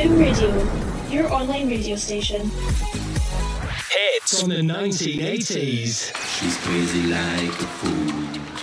Boom Radio, your online radio station. Hits from the 1980s. She's crazy like a fool.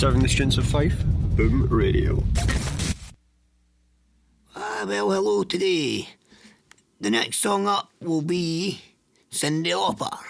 Serving the students of Fife, Boom Radio. Ah, well, hello today. The next song up will be Cyndi Lauper.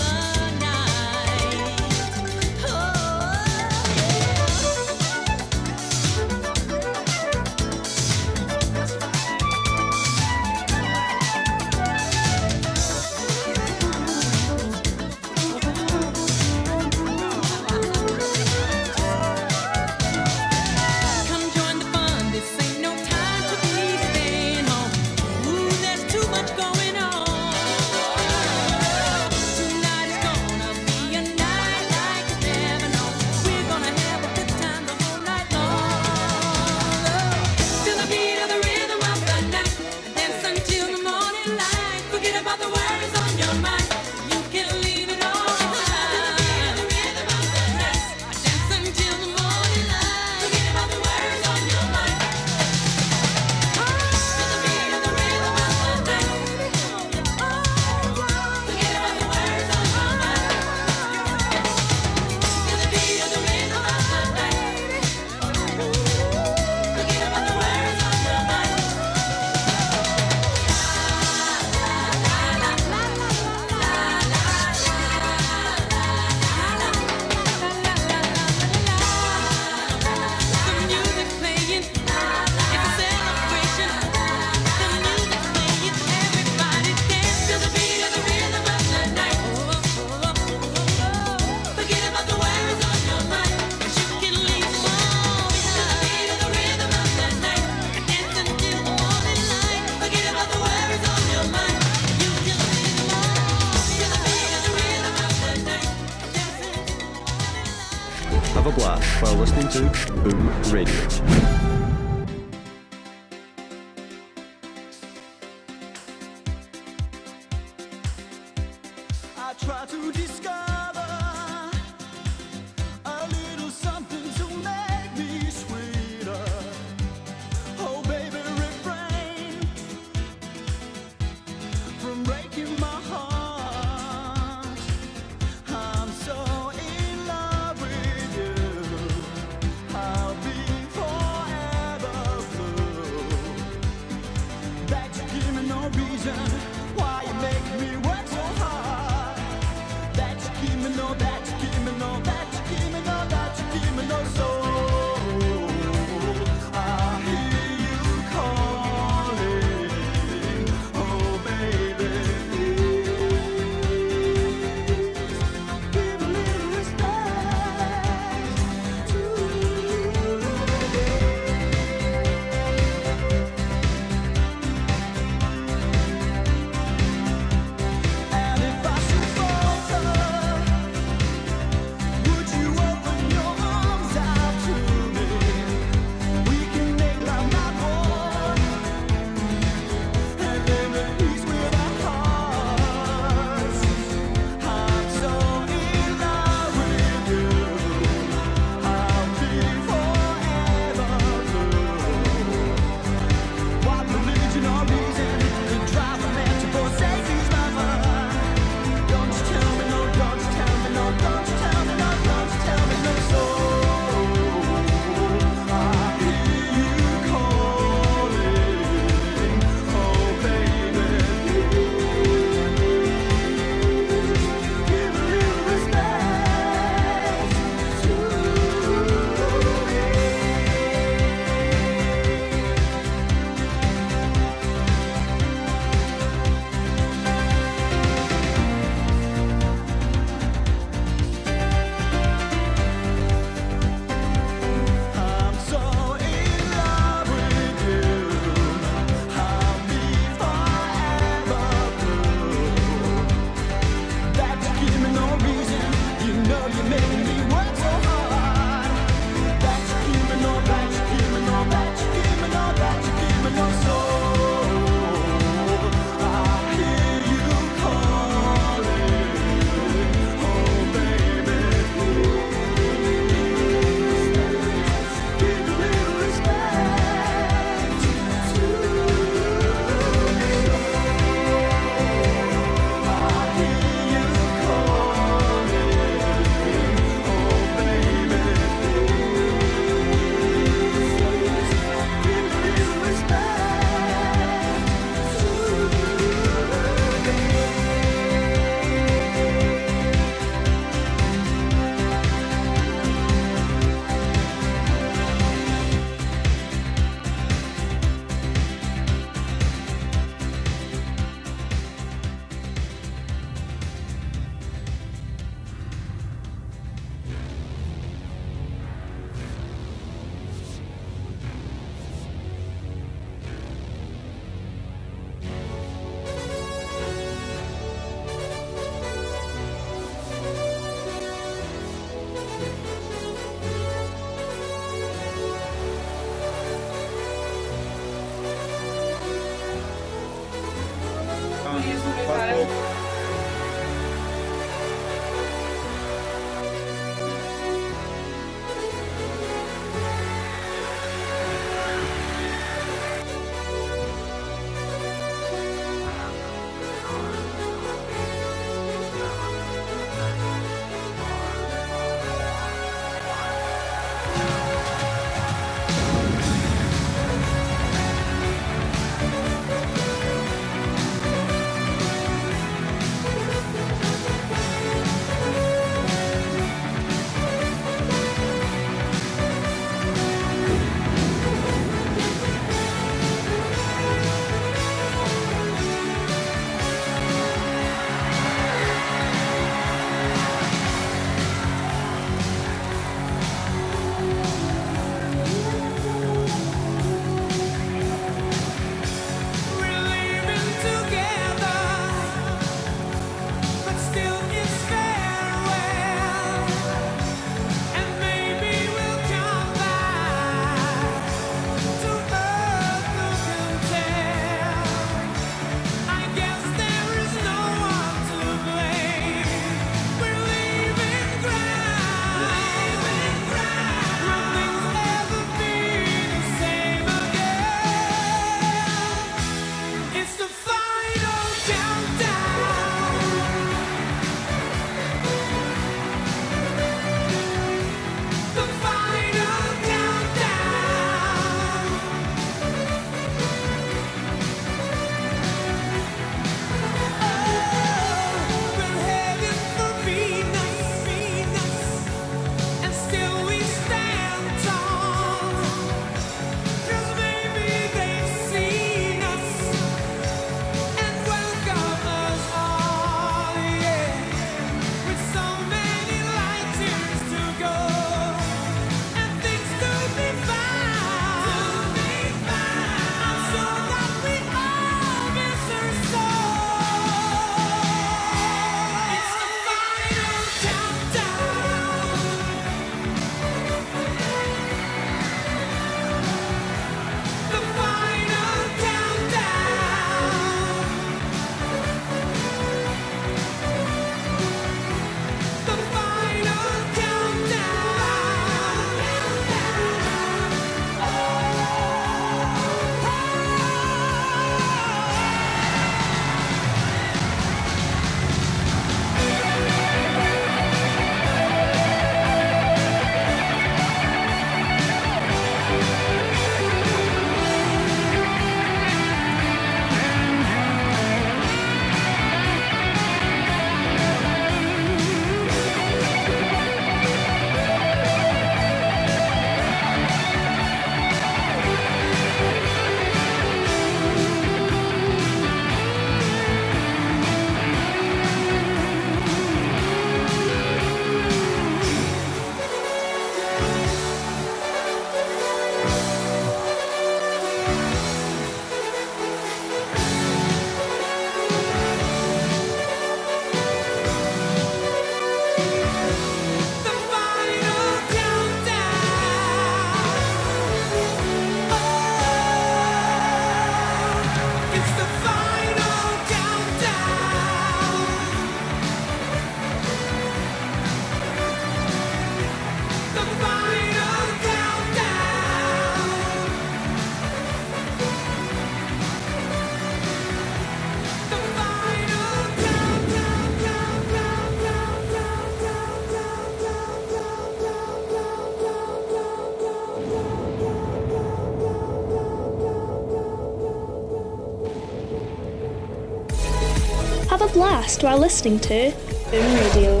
Blast while listening to Boom Radio.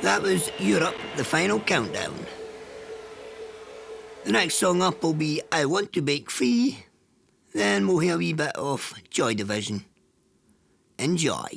That was Europe, the final countdown. The next song up will be I Want to Break Free. Then we'll hear a wee bit of Joy Division. Enjoy.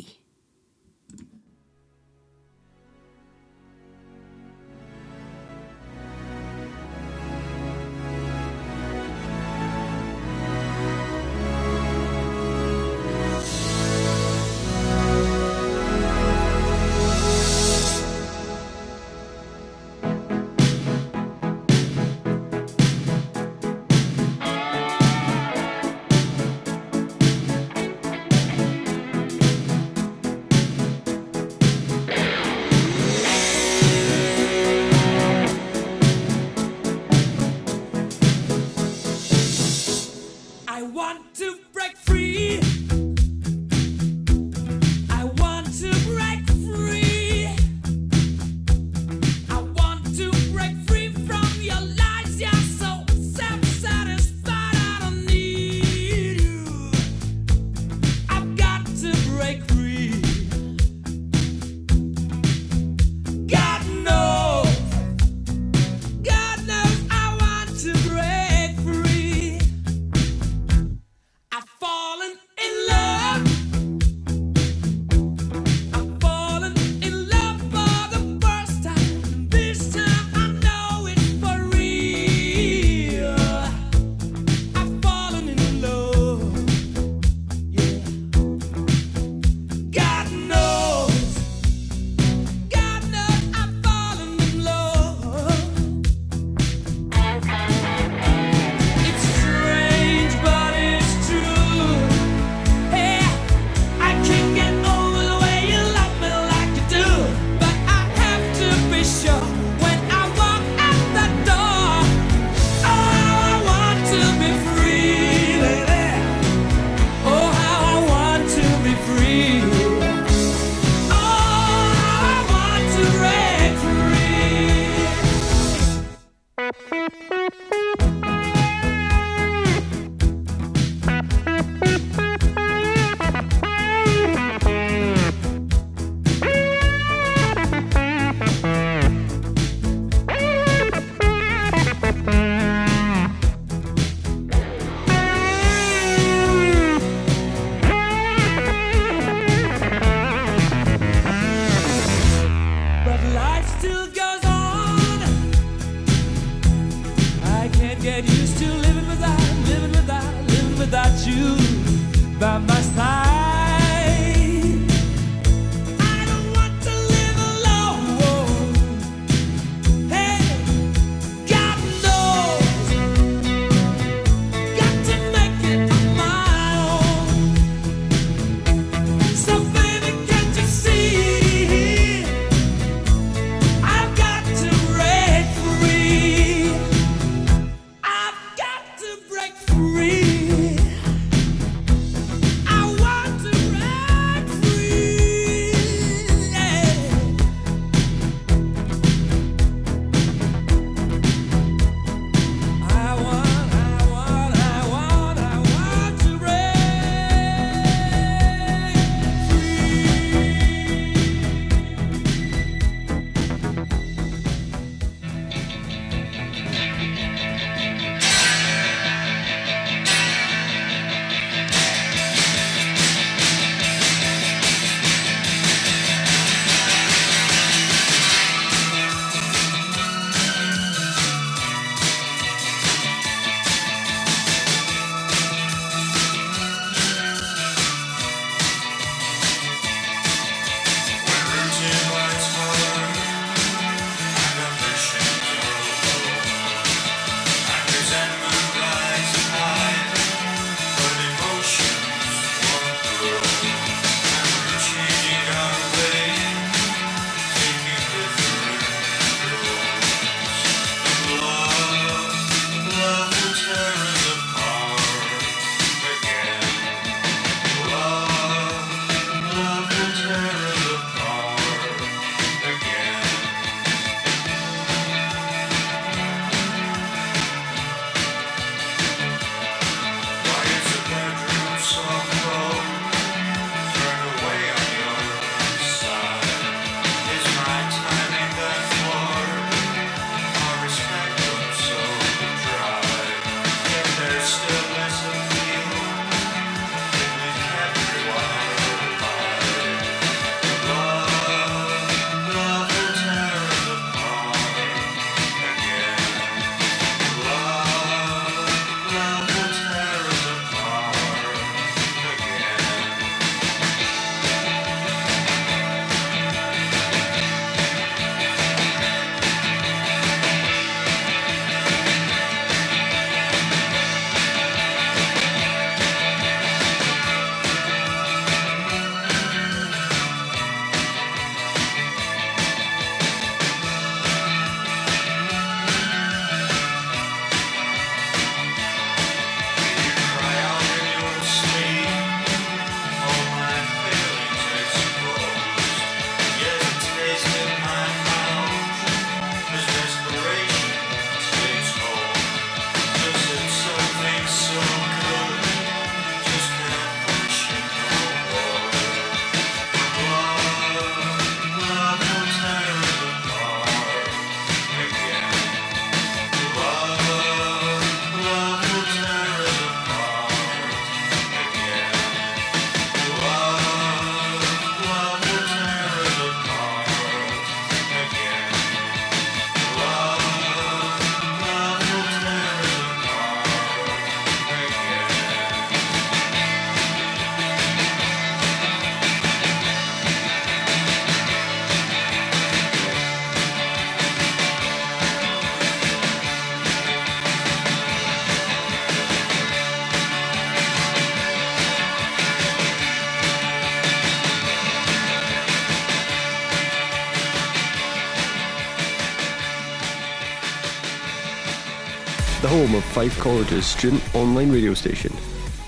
Of Fife College's student online radio station,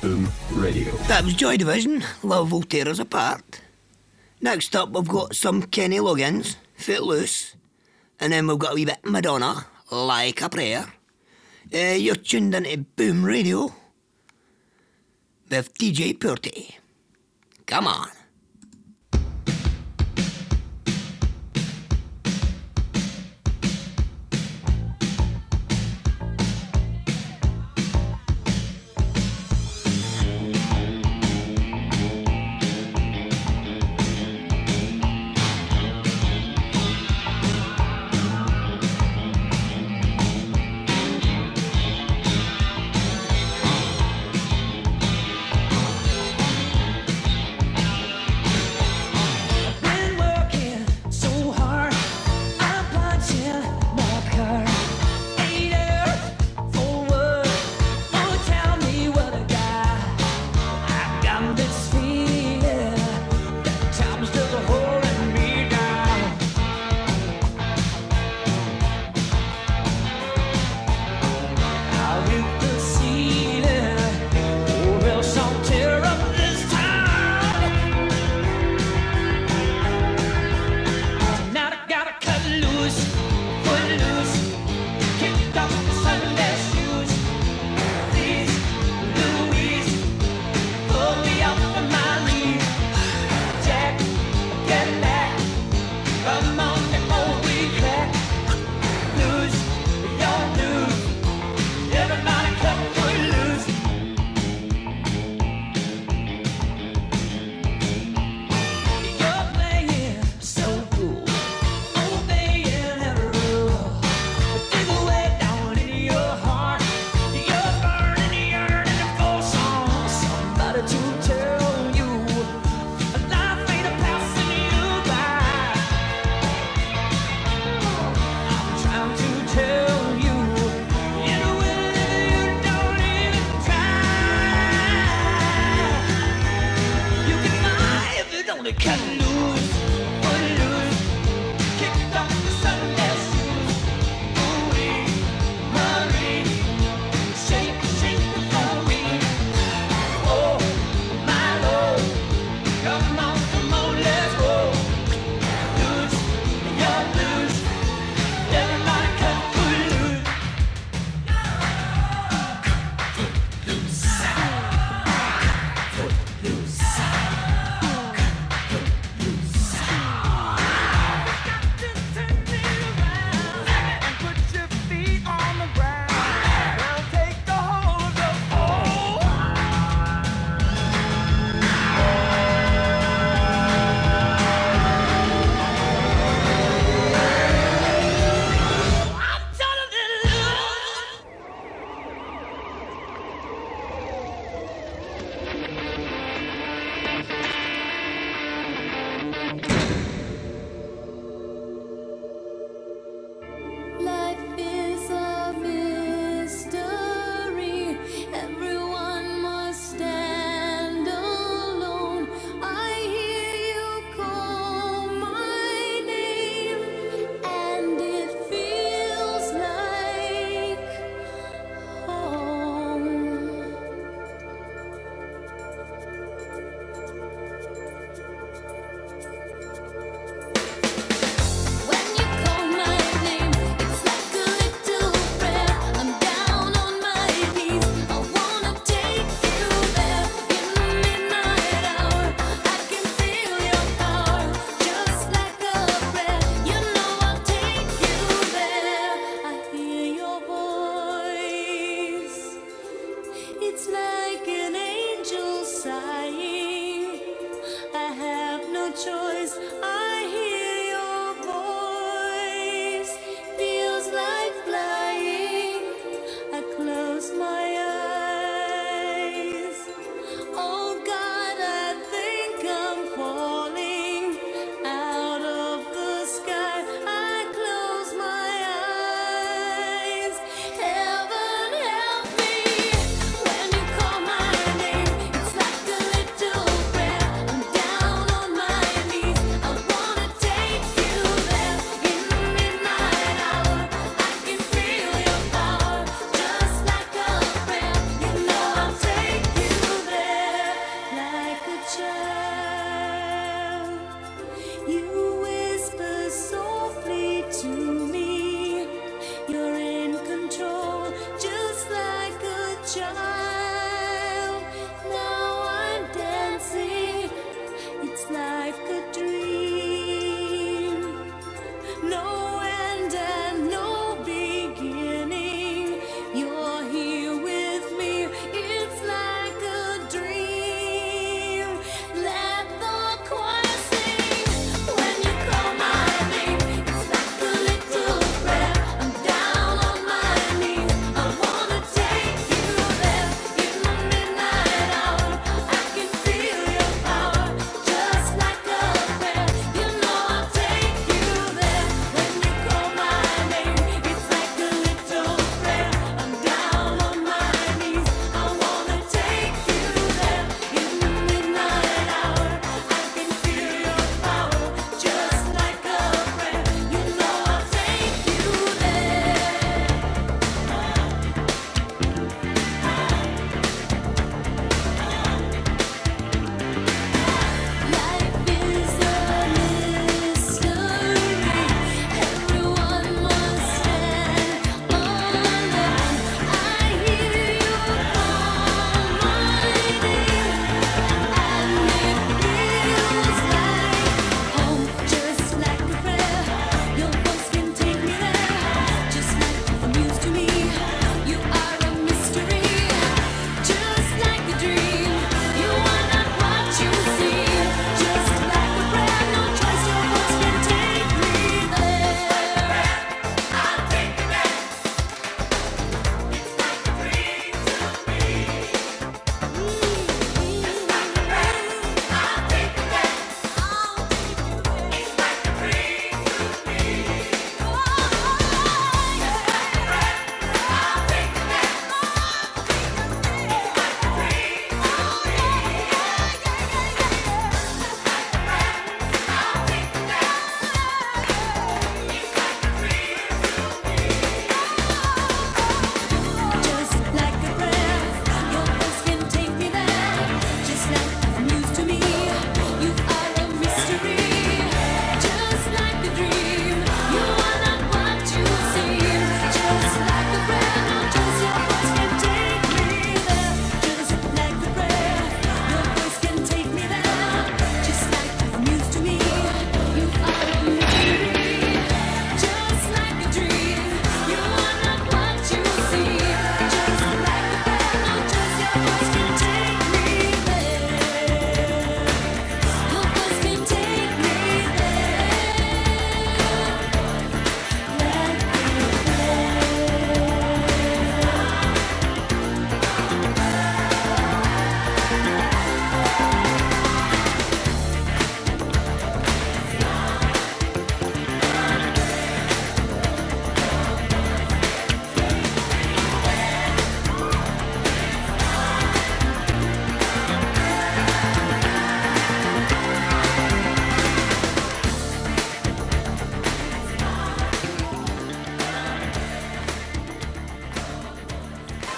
Boom Radio. That was Joy Division, Love Will Tear Us Apart. Next up, we've got some Kenny Loggins, Footloose, and then we've got a wee bit Madonna, Like a Prayer. Uh, you're tuned into Boom Radio with DJ Poorty. Come on.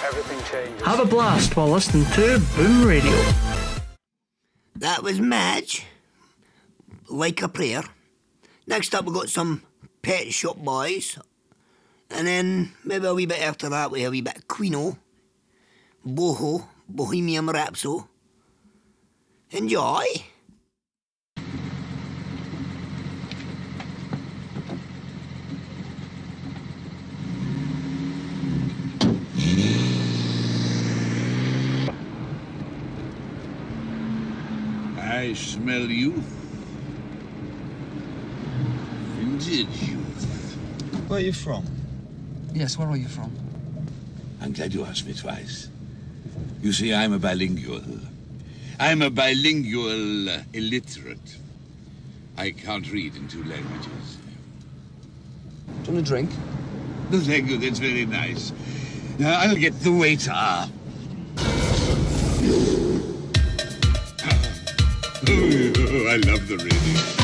Everything changes. Have a blast while listening to Boom Radio. That was Madge. Like a prayer. Next up, we got some Pet Shop Boys. And then maybe a wee bit after that, we have a wee bit of Quino, Boho, Bohemian Rhapsody. Enjoy! I smell youth. Indeed, youth. Where are you from? Yes, where are you from? I'm glad you asked me twice. You see, I'm a bilingual. I'm a bilingual illiterate. I can't read in two languages. Do you want a drink? No, thank you. That's very nice. Now, I'll get the waiter. Ooh, I love the radio.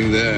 going there.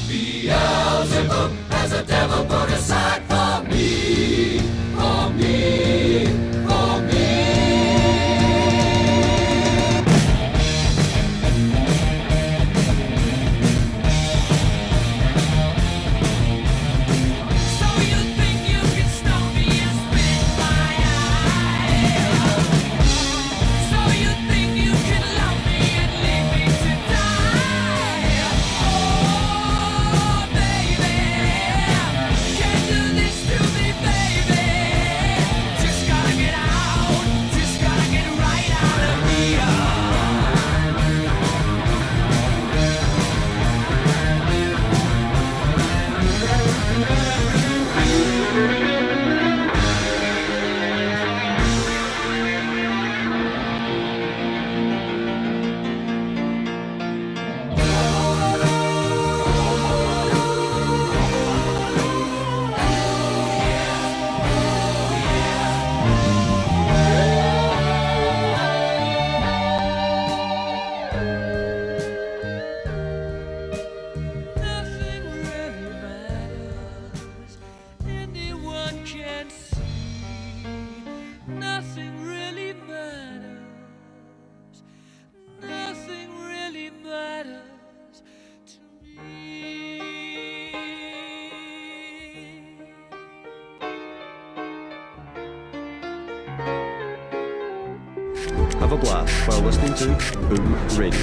Radio.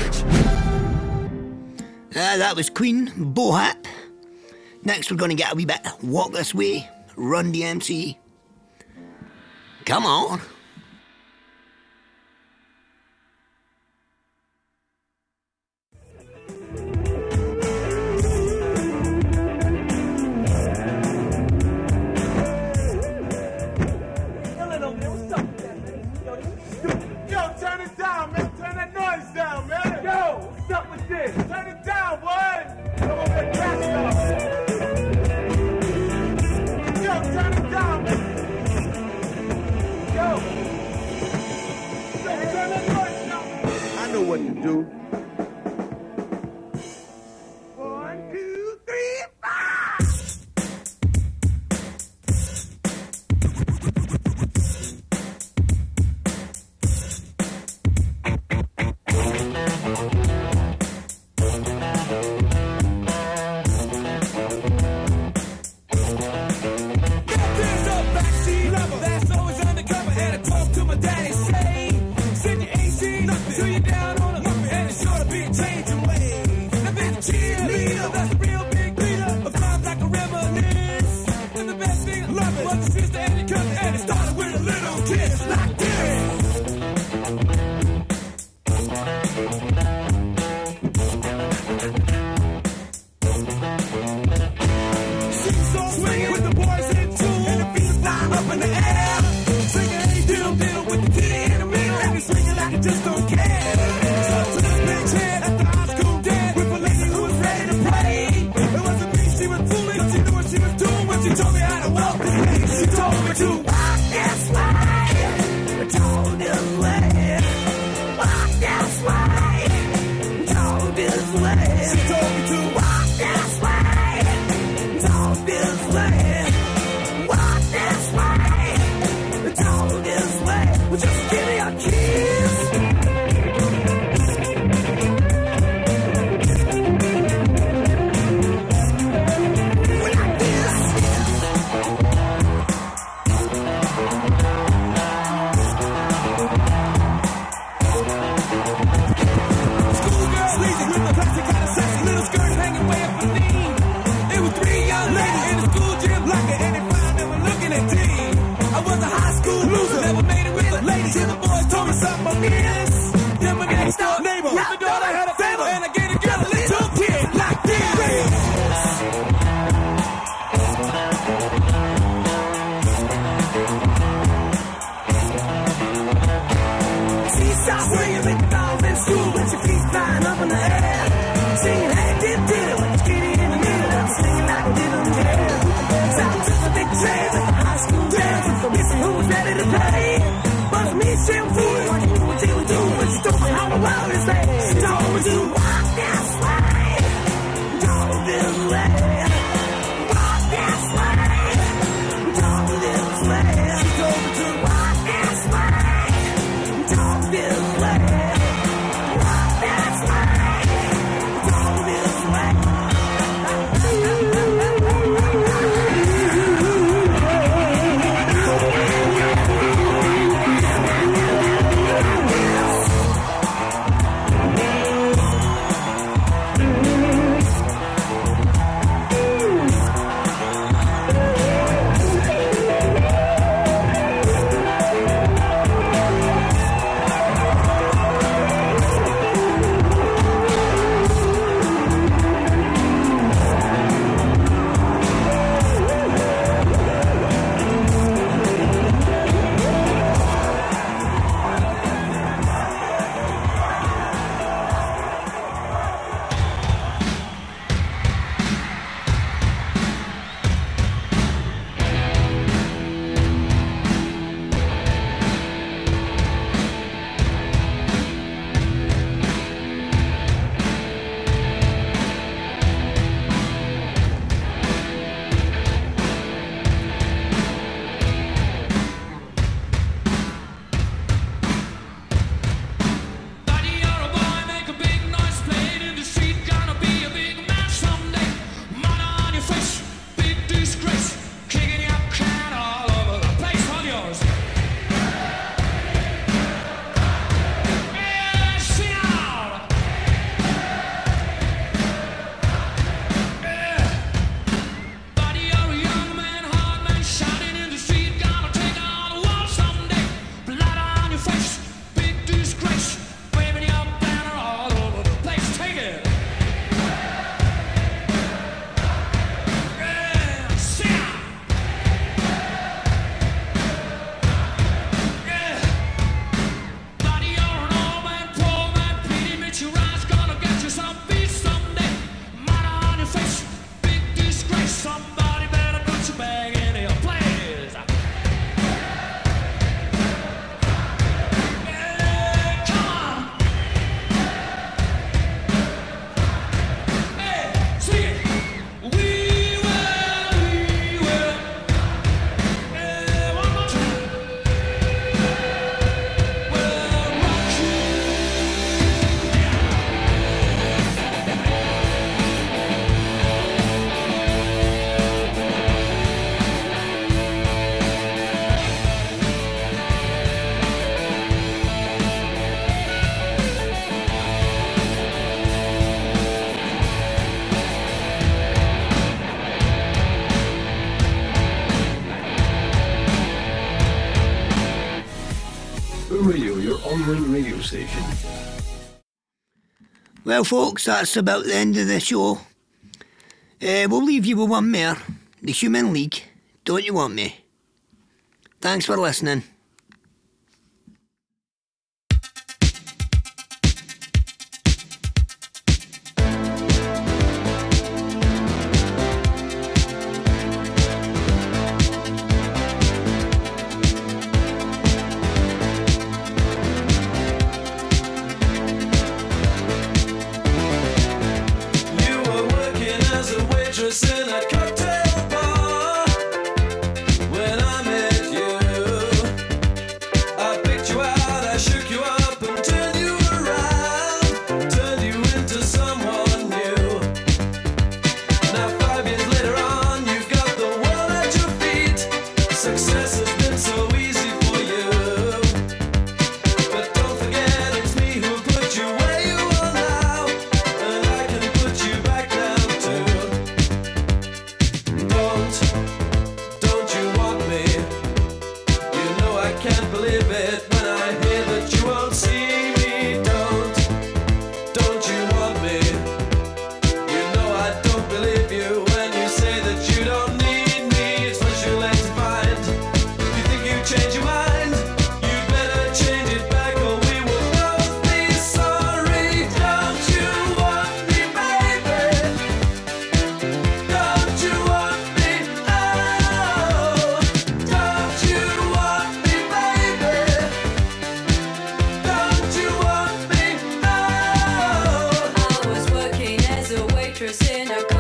Ah, uh, that was Queen, Bohap. Next, we're going to get a wee bit Walk This Way, Run DMC. Come on. do online radio station. Well, folks, that's about the end of the show. Uh, we'll leave you with one more The Human League. Don't you want me? Thanks for listening. citrus in a car.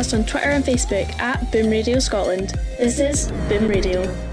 on Twitter and Facebook at Boom Radio Scotland. This is Boom Radio.